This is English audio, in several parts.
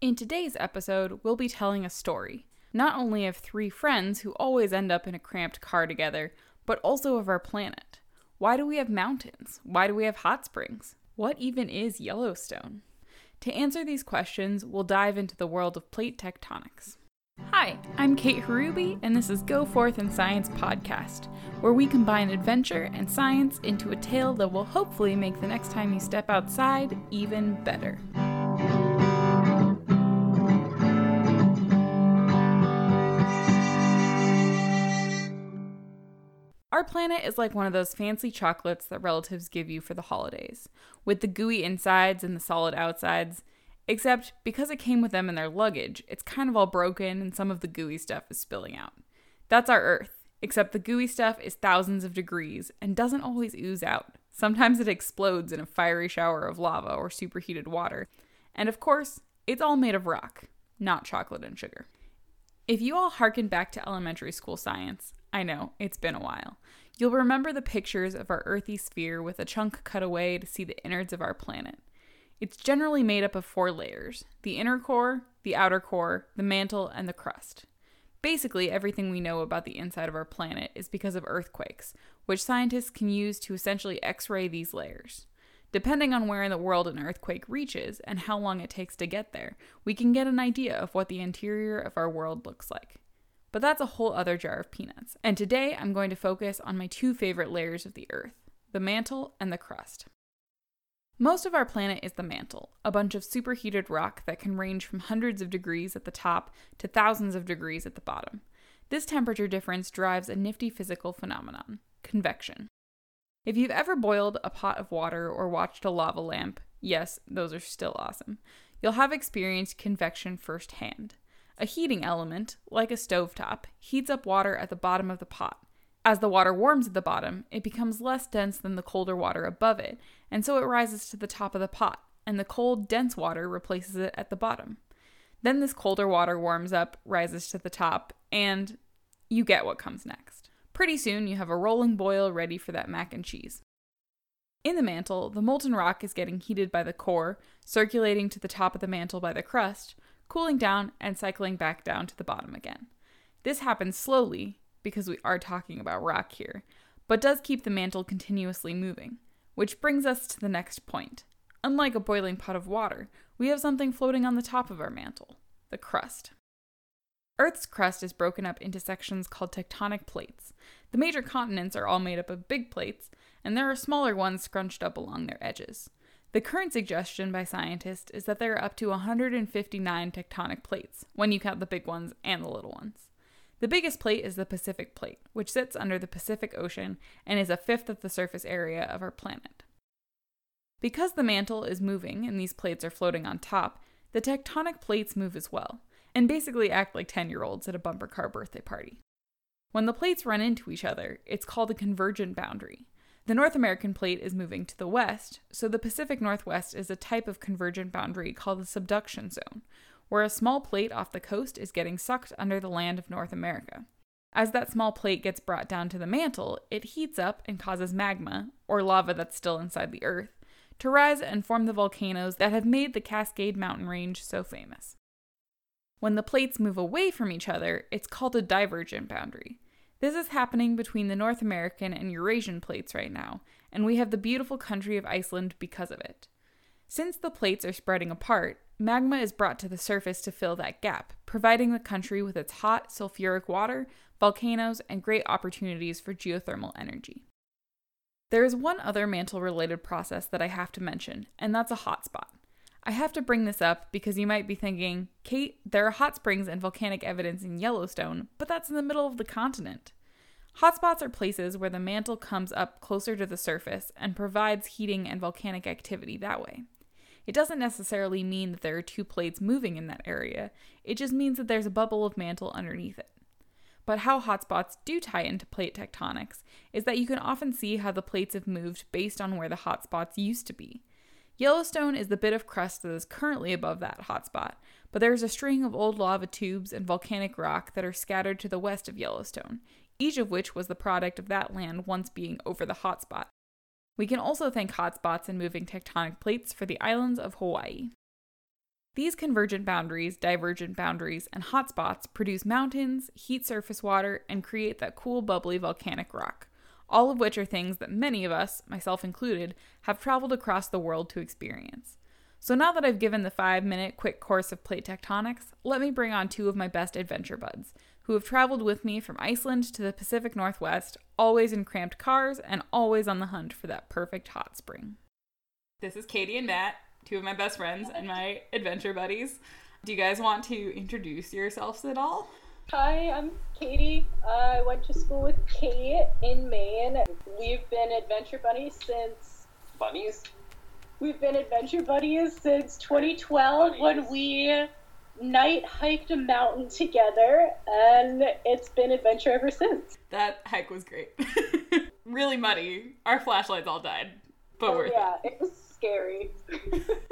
In today's episode, we'll be telling a story, not only of three friends who always end up in a cramped car together, but also of our planet. Why do we have mountains? Why do we have hot springs? What even is Yellowstone? To answer these questions, we'll dive into the world of plate tectonics. Hi, I'm Kate Harubi, and this is Go Forth in Science podcast, where we combine adventure and science into a tale that will hopefully make the next time you step outside even better. Our planet is like one of those fancy chocolates that relatives give you for the holidays, with the gooey insides and the solid outsides. Except because it came with them in their luggage, it's kind of all broken and some of the gooey stuff is spilling out. That's our Earth, except the gooey stuff is thousands of degrees and doesn't always ooze out. Sometimes it explodes in a fiery shower of lava or superheated water. And of course, it's all made of rock, not chocolate and sugar. If you all harken back to elementary school science, I know, it's been a while. You'll remember the pictures of our earthy sphere with a chunk cut away to see the innards of our planet. It's generally made up of four layers the inner core, the outer core, the mantle, and the crust. Basically, everything we know about the inside of our planet is because of earthquakes, which scientists can use to essentially x ray these layers. Depending on where in the world an earthquake reaches and how long it takes to get there, we can get an idea of what the interior of our world looks like. But that's a whole other jar of peanuts. And today I'm going to focus on my two favorite layers of the Earth the mantle and the crust. Most of our planet is the mantle, a bunch of superheated rock that can range from hundreds of degrees at the top to thousands of degrees at the bottom. This temperature difference drives a nifty physical phenomenon convection. If you've ever boiled a pot of water or watched a lava lamp, yes, those are still awesome, you'll have experienced convection firsthand. A heating element, like a stovetop, heats up water at the bottom of the pot. As the water warms at the bottom, it becomes less dense than the colder water above it, and so it rises to the top of the pot, and the cold, dense water replaces it at the bottom. Then this colder water warms up, rises to the top, and you get what comes next. Pretty soon, you have a rolling boil ready for that mac and cheese. In the mantle, the molten rock is getting heated by the core, circulating to the top of the mantle by the crust, cooling down, and cycling back down to the bottom again. This happens slowly, because we are talking about rock here, but does keep the mantle continuously moving. Which brings us to the next point. Unlike a boiling pot of water, we have something floating on the top of our mantle the crust. Earth's crust is broken up into sections called tectonic plates. The major continents are all made up of big plates, and there are smaller ones scrunched up along their edges. The current suggestion by scientists is that there are up to 159 tectonic plates, when you count the big ones and the little ones. The biggest plate is the Pacific Plate, which sits under the Pacific Ocean and is a fifth of the surface area of our planet. Because the mantle is moving and these plates are floating on top, the tectonic plates move as well, and basically act like 10 year olds at a bumper car birthday party. When the plates run into each other, it's called a convergent boundary, the North American plate is moving to the west, so the Pacific Northwest is a type of convergent boundary called the subduction zone, where a small plate off the coast is getting sucked under the land of North America. As that small plate gets brought down to the mantle, it heats up and causes magma, or lava that's still inside the earth, to rise and form the volcanoes that have made the Cascade Mountain Range so famous. When the plates move away from each other, it's called a divergent boundary. This is happening between the North American and Eurasian plates right now, and we have the beautiful country of Iceland because of it. Since the plates are spreading apart, magma is brought to the surface to fill that gap, providing the country with its hot, sulfuric water, volcanoes, and great opportunities for geothermal energy. There is one other mantle related process that I have to mention, and that's a hotspot. I have to bring this up because you might be thinking, Kate, there are hot springs and volcanic evidence in Yellowstone, but that's in the middle of the continent. Hotspots are places where the mantle comes up closer to the surface and provides heating and volcanic activity that way. It doesn't necessarily mean that there are two plates moving in that area, it just means that there's a bubble of mantle underneath it. But how hotspots do tie into plate tectonics is that you can often see how the plates have moved based on where the hotspots used to be. Yellowstone is the bit of crust that is currently above that hotspot, but there is a string of old lava tubes and volcanic rock that are scattered to the west of Yellowstone, each of which was the product of that land once being over the hotspot. We can also thank hotspots and moving tectonic plates for the islands of Hawaii. These convergent boundaries, divergent boundaries, and hotspots produce mountains, heat surface water, and create that cool, bubbly volcanic rock, all of which are things that many of us, myself included, have traveled across the world to experience. So now that I've given the five minute quick course of plate tectonics, let me bring on two of my best adventure buds, who have traveled with me from Iceland to the Pacific Northwest, always in cramped cars and always on the hunt for that perfect hot spring. This is Katie and Matt, two of my best friends and my adventure buddies. Do you guys want to introduce yourselves at all? Hi, I'm Katie. I went to school with Kate in Maine. We've been adventure buddies since Bunnies? we've been adventure buddies since 2012 when we night hiked a mountain together, and it's been adventure ever since. That hike was great. really muddy. Our flashlights all died, but Oh, worth yeah, it was scary. it.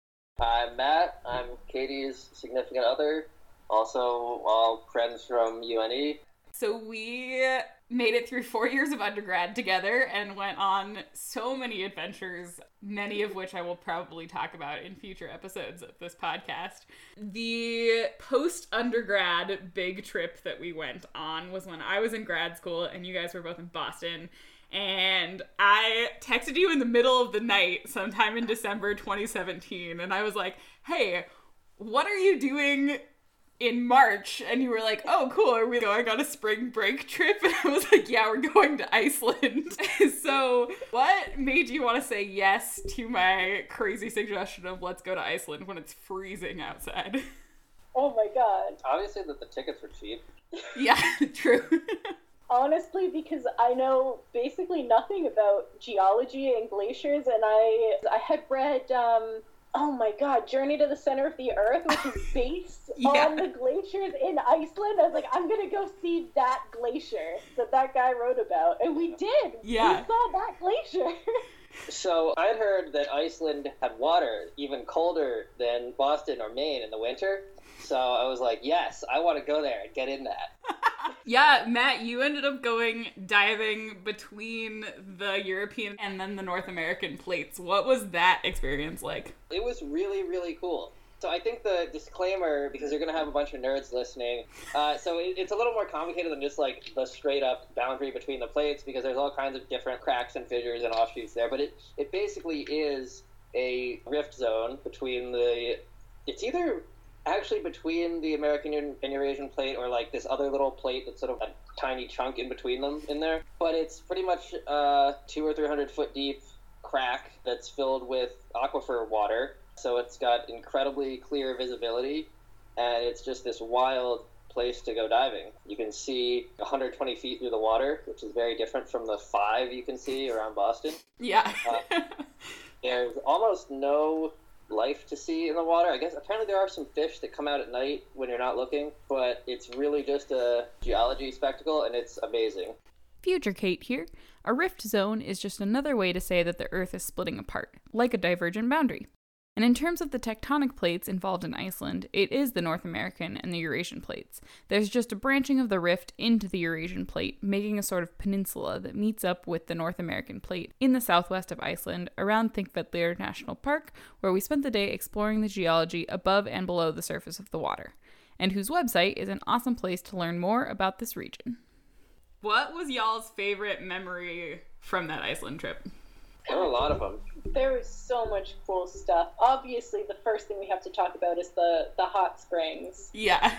I'm Matt. I'm Katie's significant other. Also, all friends from UNE. So we made it through four years of undergrad together and went on so many adventures, many of which I will probably talk about in future episodes of this podcast. The post undergrad big trip that we went on was when I was in grad school and you guys were both in Boston. And I texted you in the middle of the night sometime in December 2017, and I was like, hey, what are you doing in March and you were like, "Oh, cool. Are we going on a spring break trip?" And I was like, "Yeah, we're going to Iceland." so, what made you want to say yes to my crazy suggestion of let's go to Iceland when it's freezing outside? Oh my god. Obviously, that the tickets were cheap. yeah, true. Honestly, because I know basically nothing about geology and glaciers, and I I had read um oh my god, Journey to the Center of the Earth, which is based Yeah. on the glaciers in Iceland. I was like, I'm gonna go see that glacier that that guy wrote about, and we did. Yeah. we saw that glacier. So, I'd heard that Iceland had water even colder than Boston or Maine in the winter. So, I was like, yes, I want to go there and get in that. yeah, Matt, you ended up going diving between the European and then the North American plates. What was that experience like? It was really, really cool. So I think the disclaimer, because you're going to have a bunch of nerds listening, uh, so it, it's a little more complicated than just like the straight up boundary between the plates, because there's all kinds of different cracks and fissures and offshoots there. But it, it basically is a rift zone between the. It's either actually between the American and Eurasian plate or like this other little plate that's sort of a tiny chunk in between them in there. But it's pretty much uh, two or three hundred foot deep crack that's filled with aquifer water. So it's got incredibly clear visibility, and it's just this wild place to go diving. You can see 120 feet through the water, which is very different from the five you can see around Boston. Yeah. There's almost no life to see in the water. I guess apparently there are some fish that come out at night when you're not looking, but it's really just a geology spectacle, and it's amazing. Future Kate here. A rift zone is just another way to say that the Earth is splitting apart, like a divergent boundary. And in terms of the tectonic plates involved in Iceland, it is the North American and the Eurasian plates. There's just a branching of the rift into the Eurasian plate, making a sort of peninsula that meets up with the North American plate in the southwest of Iceland, around Thingvellir National Park, where we spent the day exploring the geology above and below the surface of the water, and whose website is an awesome place to learn more about this region. What was y'all's favorite memory from that Iceland trip? There were a lot of them. there was so much cool stuff. Obviously, the first thing we have to talk about is the the hot springs. Yeah.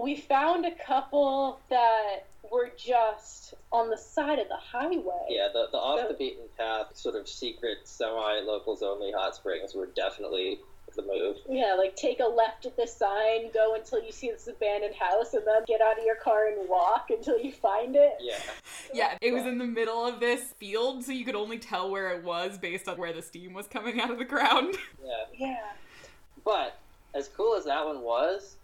we found a couple that were just on the side of the highway. Yeah, the, the off the beaten path, sort of secret, semi locals only hot springs were definitely the move. Yeah, like take a left at the sign, go until you see this abandoned house, and then get out of your car and walk until you find it. Yeah. Yeah, it was in the middle of this field, so you could only tell where it was based on where the steam was coming out of the ground. Yeah. Yeah. But as cool as that one was,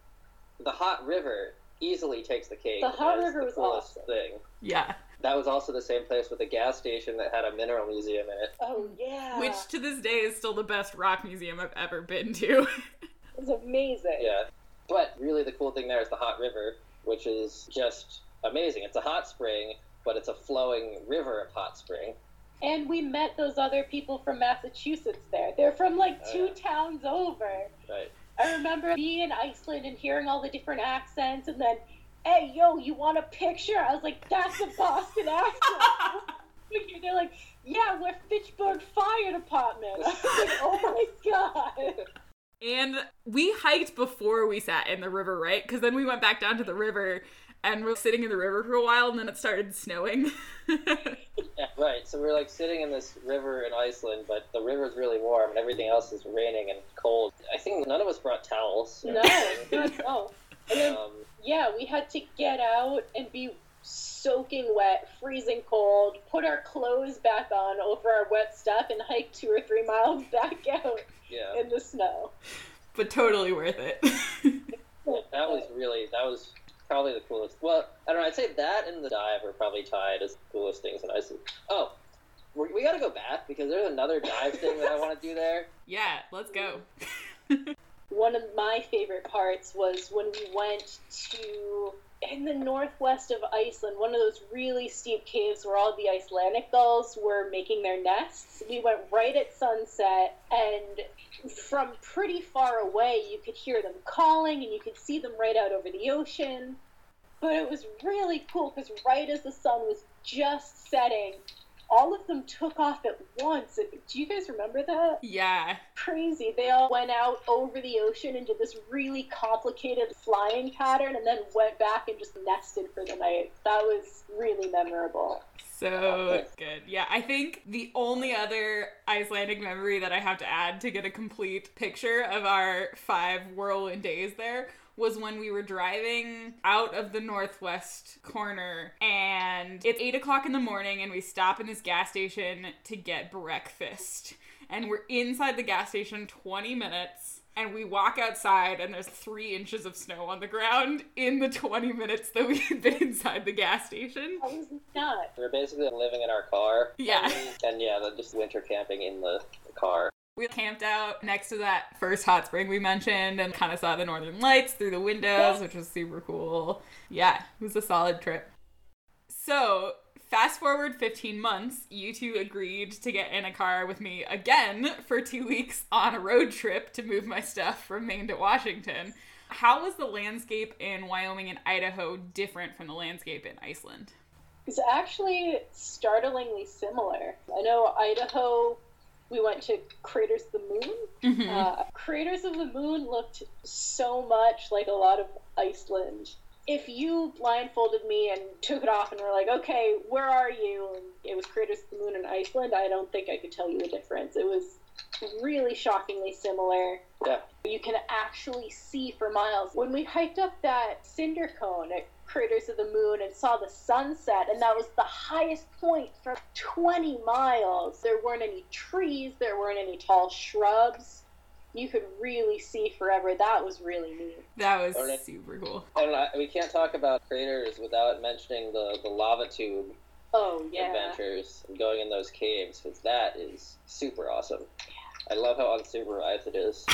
the hot river easily takes the cake. The hot as river the was coolest awesome. thing. Yeah. That was also the same place with a gas station that had a mineral museum in it. Oh yeah. Which to this day is still the best rock museum I've ever been to. it's amazing. Yeah. But really, the cool thing there is the hot river, which is just amazing. It's a hot spring, but it's a flowing river of hot spring. And we met those other people from Massachusetts there. They're from like Oh, two yeah. towns over. Right. I remember being in Iceland and hearing all the different accents, and then, hey, yo, you want a picture? I was like, that's a Boston accent. They're like, yeah, we're Fitchburg Fire Department. I was like, oh my god. And we hiked before we sat in the river, right? Because then we went back down to the river and we're sitting in the river for a while and then it started snowing. Yeah, right. So we're like sitting in this river in Iceland, but the river's really warm and everything else is raining and cold. I think none of us brought towels. No, no. And then, Um, yeah, we had to get out and be soaking wet, freezing cold, put our clothes back on over our wet stuff, and hike two or three miles back out yeah, in the snow. but totally worth it. that was really that was probably the coolest. Well, I don't know. I'd say that and the dive are probably tied as the coolest things in Iceland. Oh, we, we got to go back because there's another dive thing that I want to do there. yeah, let's go. One of my favorite parts was when we went to in the northwest of Iceland, one of those really steep caves where all the Icelandic gulls were making their nests. We went right at sunset, and from pretty far away, you could hear them calling and you could see them right out over the ocean. But it was really cool because right as the sun was just setting, all of them took off at once. Do you guys remember that? Yeah. crazy. They all went out over the ocean and did this really complicated flying pattern and then went back and just nested for the night. That was really memorable. So good. Yeah, I think the only other Icelandic memory that I have to add to get a complete picture of our five whirlwind days there was when we were driving out of the northwest corner and it's eight o'clock in the morning and we stop in this gas station to get breakfast. And we're inside the gas station 20 minutes and we walk outside and there's three inches of snow on the ground in the 20 minutes that we had been inside the gas station. I was not. We're basically living in our car. Yeah. And yeah, just winter camping in the, the car. We camped out next to that first hot spring we mentioned and kind of saw the northern lights through the windows, which was super cool. Yeah, it was a solid trip. So, fast forward 15 months, you two agreed to get in a car with me again for two weeks on a road trip to move my stuff from Maine to Washington. How was the landscape in Wyoming and Idaho different from the landscape in Iceland? It's actually startlingly similar. I know Idaho, we went to Craters of the Moon. Mm-hmm. Uh, Craters of the Moon looked so much like a lot of Iceland. If you blindfolded me and took it off and were like, okay, where are you? And it was Craters of the Moon in Iceland, I don't think I could tell you the difference. It was really shockingly similar. Yeah. You can actually see for miles. When we hiked up that cinder cone at Craters of the Moon and saw the sunset, and that was the highest point for 20 miles. There weren't any trees, there weren't any tall shrubs. You could really see forever. That was really neat. That was oh, Alright. super cool. And I, we can't talk about craters without mentioning the, the lava tube Oh, yeah. adventures and going in those caves because that is super awesome. I love how unsupervised it is.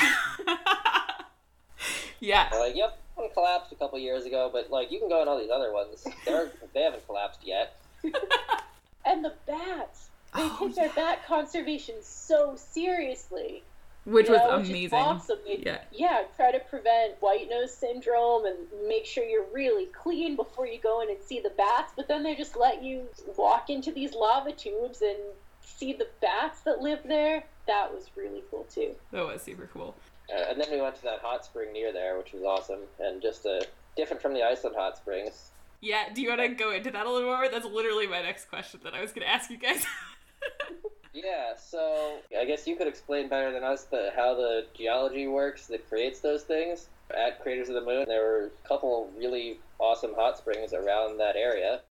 yeah. They're like, yep, one collapsed a couple years ago, but like you can go in all these other ones. They're they haven't collapsed yet. And the bats. They Oh, take their bat conservation so seriously. Which you was know, amazing. Which awesome. They, Yeah. yeah, try to prevent white nose syndrome and make sure you're really clean before you go in and see the bats. But then they just let you walk into these lava tubes and see the bats that live there. That was really cool too. That was super cool. Uh, and then we went to that hot spring near there, which was awesome and just uh, different from the Iceland hot springs. Yeah, do you want to go into that a little more? That's literally my next question that I was going to ask you guys. Yeah, so I guess you could explain better than us the how the geology works that creates those things. At Craters of the Moon, there were a couple really awesome hot springs around that area.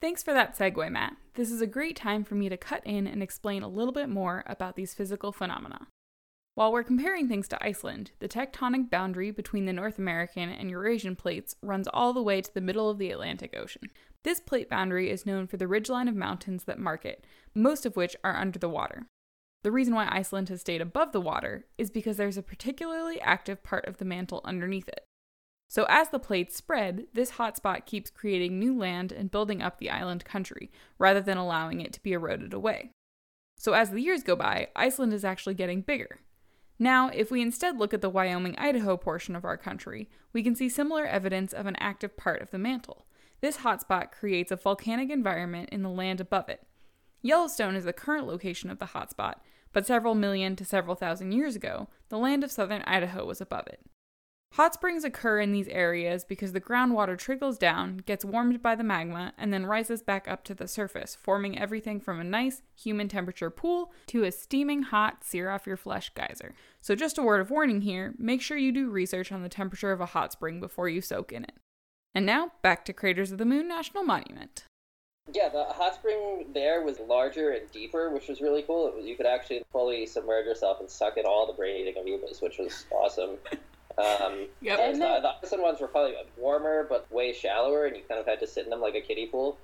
Thanks for that segue, Matt. This is a great time for me to cut in and explain a little bit more about these physical phenomena. While we're comparing things to Iceland, the tectonic boundary between the North American and Eurasian plates runs all the way to the middle of the Atlantic Ocean. This plate boundary is known for the ridgeline of mountains that mark it, most of which are under the water. The reason why Iceland has stayed above the water is because there's a particularly active part of the mantle underneath it. So, as the plates spread, this hotspot keeps creating new land and building up the island country, rather than allowing it to be eroded away. So as the years go by, Iceland is actually getting bigger. Now, if we instead look at the Wyoming Idaho portion of our country, we can see similar evidence of an active part of the mantle. This hotspot creates a volcanic environment in the land above it. Yellowstone is the current location of the hotspot, but several million to several thousand years ago, the land of southern Idaho was above it. Hot springs occur in these areas because the groundwater trickles down, gets warmed by the magma, and then rises back up to the surface, forming everything from a nice, human temperature pool to a steaming hot, sear off your flesh geyser. So, just a word of warning here make sure you do research on the temperature of a hot spring before you soak in it. And now, back to Craters of the Moon National Monument. Yeah, the hot spring there was larger and deeper, which was really cool. Was, you could actually fully submerge yourself and suck in all the brain-eating amoebas, which was awesome. Um, Yep. the, And then- the Iceland ones were probably warmer, but way shallower, and you kind of had to sit in them like a kiddie pool.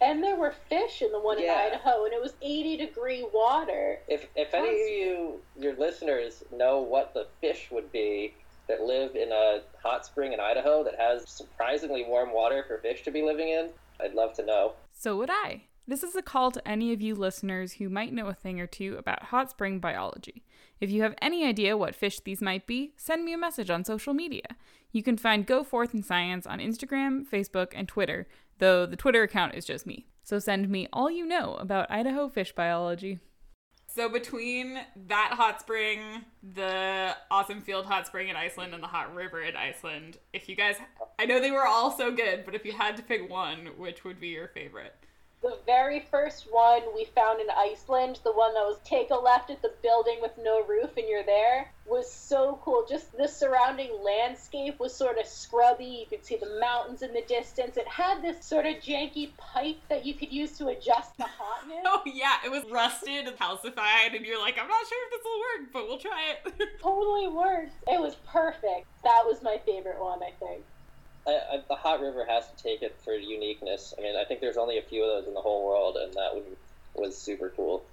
And there were fish in the one Yeah. in Idaho, and it was 80 degree water. If if any of you, your listeners, know what the fish would be that live in a hot spring in Idaho that has surprisingly warm water for fish to be living in, I'd love to know. So would I. This is a call to any of you listeners who might know a thing or two about hot spring biology. If you have any idea what fish these might be, send me a message on social media. You can find Go Forth in Science on Instagram, Facebook, and Twitter, though the Twitter account is just me. So send me all you know about Idaho fish biology. So between that hot spring, the awesome field hot spring in Iceland, and the hot river in Iceland, if you guys, I know they were all so good, but if you had to pick one, which would be your favorite? The very first one we found in Iceland, the one that was take a left at the building with no roof and you're there, was so cool. Just the surrounding landscape was sort of scrubby. You could see the mountains in the distance. It had this sort of janky pipe that you could use to adjust the hotness. Oh yeah, it was rusted and calcified, and you're like, I'm not sure if this will work, but we'll try it. totally worked. It was perfect. That was my favorite one, I think. I, I, the hot river has to take it for uniqueness. I mean, I think there's only a few of those in the whole world, and that one was super cool.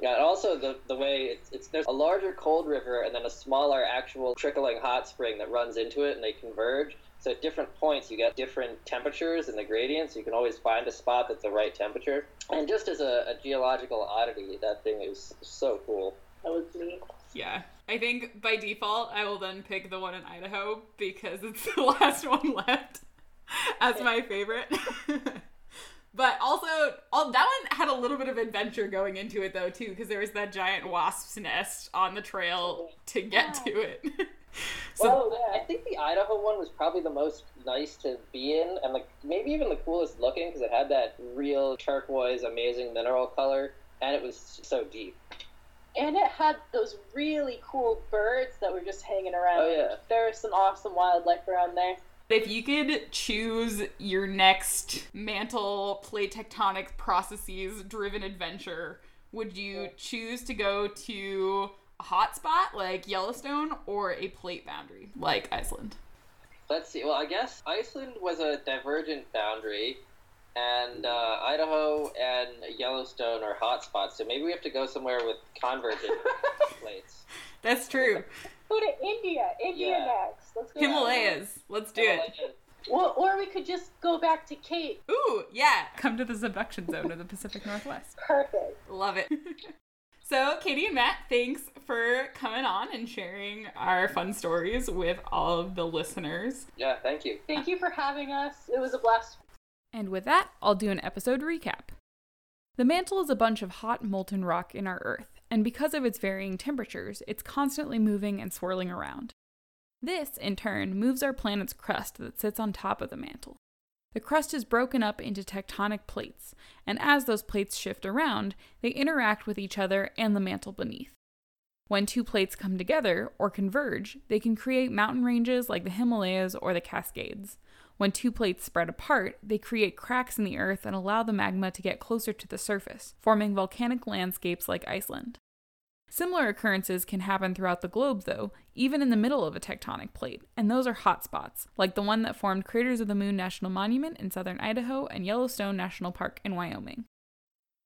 Yeah, and also the the way it's, it's there's a larger cold river and then a smaller actual trickling hot spring that runs into it, and they converge. So at different points, you get different temperatures and the gradients. You can always find a spot that's the right temperature. And just as a, a geological oddity, that thing is so cool. That was neat. yeah, I think by default I will then pick the one in Idaho because it's the last one left as my favorite. But also, all, that one had a little bit of adventure going into it though too, because there was that giant wasp's nest on the trail to get to it. so well, I think the Idaho one was probably the most nice to be in, and like maybe even the coolest looking because it had that real turquoise, amazing mineral color, and it was so deep. And it had those really cool birds that were just hanging around. Oh, yeah. There was some awesome wildlife around there. if you could choose your next mantle plate tectonic processes driven adventure, would you choose to go to a hot spot like Yellowstone or a plate boundary like Iceland? Let's see. Well, I guess Iceland was a divergent boundary, and uh, Idaho and Yellowstone are hotspots. So maybe we have to go somewhere with convergent plates. That's true. Go to India. India Yeah. next. Let's go. To the Himalayas. Let's do it. Well, or we could just go back to Cape. Ooh, yeah. Come to the subduction zone of the Pacific Northwest. Perfect. Love it. so, Katie and Matt, thanks for coming on and sharing our fun stories with all of the listeners. Yeah, thank you. Thank you for having us. It was a blast. And with that, I'll do an episode recap. The mantle is a bunch of hot molten rock in our Earth, and because of its varying temperatures, it's constantly moving and swirling around. This, in turn, moves our planet's crust that sits on top of the mantle. The crust is broken up into tectonic plates, and as those plates shift around, they interact with each other and the mantle beneath. When two plates come together or converge, they can create mountain ranges like the Himalayas or the Cascades. When two plates spread apart, they create cracks in the earth and allow the magma to get closer to the surface, forming volcanic landscapes like Iceland. Similar occurrences can happen throughout the globe, though, even in the middle of a tectonic plate, and those are hotspots, like the one that formed Craters of the Moon National Monument in southern Idaho and Yellowstone National Park in Wyoming.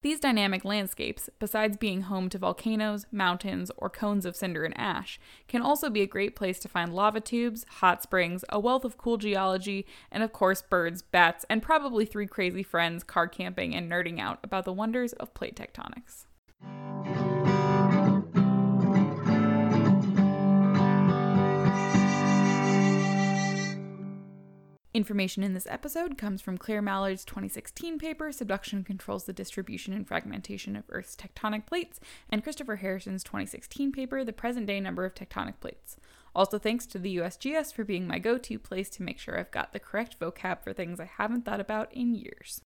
These dynamic landscapes, besides being home to volcanoes, mountains, or cones of cinder and ash, can also be a great place to find lava tubes, hot springs, a wealth of cool geology, and of course, birds, bats, and probably three crazy friends car camping and nerding out about the wonders of plate tectonics. Information in this episode comes from Claire Mallard's 2016 paper, Subduction Controls the Distribution and Fragmentation of Earth's Tectonic Plates, and Christopher Harrison's 2016 paper, The Present Day Number of Tectonic Plates. Also, thanks to the USGS for being my go to place to make sure I've got the correct vocab for things I haven't thought about in years.